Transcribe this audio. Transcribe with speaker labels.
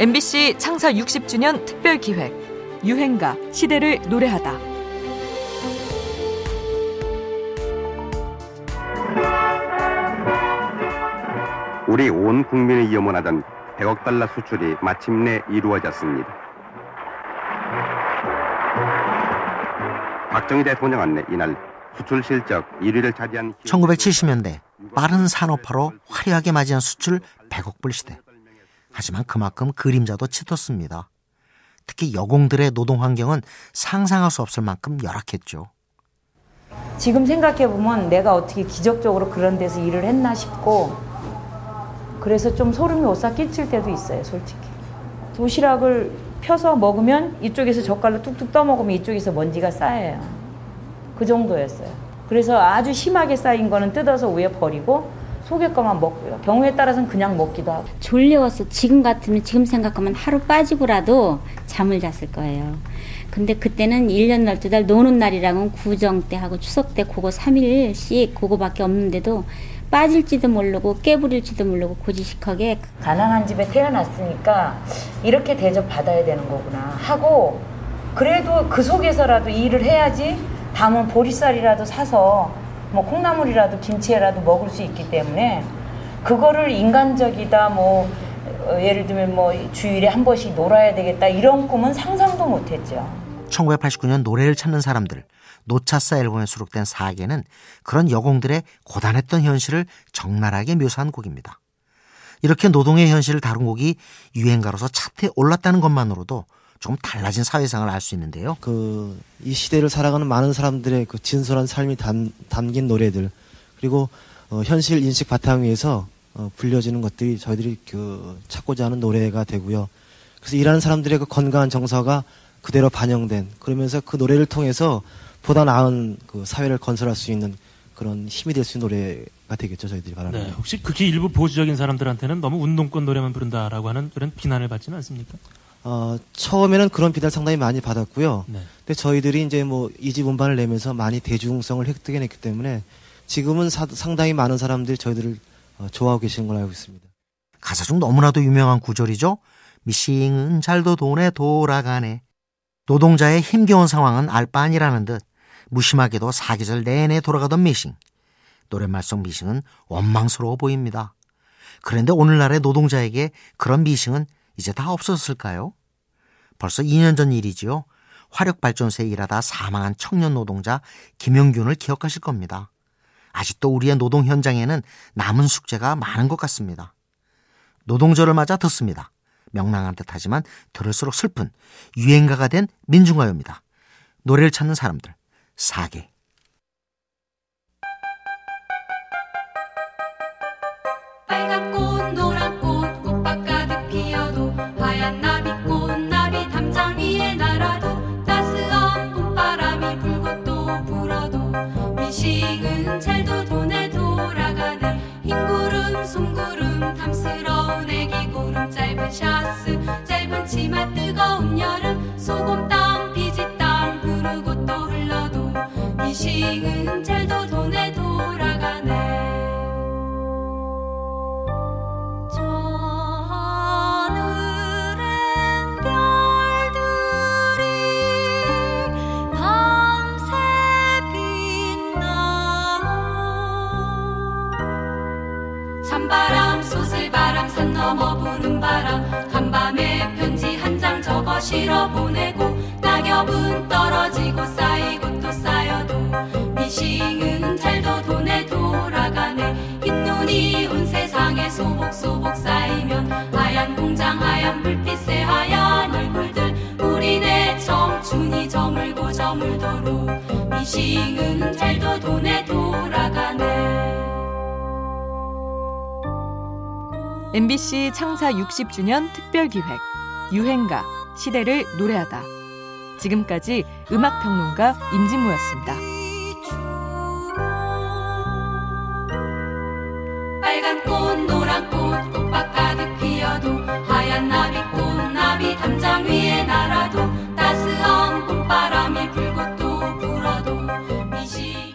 Speaker 1: MBC 창사 60주년 특별 기획 유행가 시대를 노래하다.
Speaker 2: 우리 온 국민이 염원하던 100억 달러 수출이 마침내 이루어졌습니다. 박정희 대통령 안내 이날 수출 실적 1위를 차지한
Speaker 3: 1970년대 빠른 산업화로 화려하게 맞이한 수출 100억 불 시대. 하지만 그만큼 그림자도 짙었습니다. 특히 여공들의 노동 환경은 상상할 수 없을 만큼 열악했죠.
Speaker 4: 지금 생각해 보면 내가 어떻게 기적적으로 그런 데서 일을 했나 싶고 그래서 좀 소름이 오싹 끼칠 때도 있어요 솔직히 도시락을 펴서 먹으면 이쪽에서 젓갈로 뚝뚝 떠먹으면 이쪽에서 먼지가 쌓여요 그 정도였어요 그래서 아주 심하게 쌓인 거는 뜯어서 위에 버리고 속에 거만 먹고요. 경우에 따라서는 그냥 먹기도 하고.
Speaker 5: 졸려워서 지금 같으면 지금 생각하면 하루 빠지고라도 잠을 잤을 거예요. 근데 그때는 1년 12달 노는 날이랑은 구정 때 하고 추석 때 그거 3일씩 그거밖에 없는데도 빠질지도 모르고 깨부릴지도 모르고 고지식하게
Speaker 4: 가난한 집에 태어났으니까 이렇게 대접 받아야 되는 거구나 하고 그래도 그 속에서라도 일을 해야지 담은 보리쌀이라도 사서 뭐 콩나물이라도 김치라도 먹을 수 있기 때문에 그거를 인간적이다 뭐 어, 예를 들면 뭐 주일에 한 번씩 놀아야 되겠다 이런 꿈은 상상도 못했죠.
Speaker 3: 1989년 노래를 찾는 사람들 노차사 앨범에 수록된 사계는 그런 여공들의 고단했던 현실을 적나라하게 묘사한 곡입니다. 이렇게 노동의 현실을 다룬 곡이 유행가로서 차트에 올랐다는 것만으로도 좀 달라진 사회상을 알 수 있는데요.
Speaker 6: 그 이 시대를 살아가는 많은 사람들의 그 진솔한 삶이 담, 담긴 노래들 그리고 어, 현실 인식 바탕 위에서 어, 불려지는 것들이 저희들이 그 찾고자 하는 노래가 되고요. 그래서 일하는 사람들의 그 건강한 정서가 그대로 반영된 그러면서 그 노래를 통해서 보다 나은 그 사회를 건설할 수 있는 그런 힘이 될 수 있는 노래가 되겠죠 저희들이 말하는.
Speaker 7: 네, 혹시 극히 일부 보수적인 사람들한테는 너무 운동권 노래만 부른다라고 하는 그런 비난을 받지는 않습니까?
Speaker 6: 어, 처음에는 그런 비단 상당히 많이 받았고요.
Speaker 7: 네.
Speaker 6: 근데 저희들이 이제 뭐 이 집 음반을 내면서 많이 대중성을 획득해냈기 때문에 지금은 사, 상당히 많은 사람들이 저희들을 어, 좋아하고 계시는 걸로 알고 있습니다.
Speaker 3: 가사 중 너무나도 유명한 구절이죠. 미싱은 잘도 돈에 돌아가네. 노동자의 힘겨운 상황은 알 바 아니라는 듯 무심하게도 사계절 내내 돌아가던 미싱. 노랫말 속 미싱은 원망스러워 보입니다. 그런데 오늘날의 노동자에게 그런 미싱은 이제 다 없었을까요? 벌써 2년 전 일이지요. 화력발전소에 일하다 사망한 청년 노동자 김영균을 기억하실 겁니다. 아직도 우리의 노동 현장에는 남은 숙제가 많은 것 같습니다. 노동절을 맞아 듣습니다. 명랑한 듯 하지만 들을수록 슬픈 유행가가 된 민중가요입니다. 노래를 찾는 사람들, 사계.
Speaker 8: to 실어 보내고 낙엽은 떨어지고 쌓이고 또 쌓여도 미싱은 잘도 돈에 돌아가네. 흰눈이 온 세상에 소복소복 쌓이면 하얀 공장 하얀 불빛의 하얀 얼굴들. 우리네 청춘이 저물고 저물도록 미싱은 잘도 돈에 돌아가네.
Speaker 1: MBC 창사 60주년 특별 기획 유행가 시대를 노래하다. 지금까지 음악 평론가 임진모였습니다.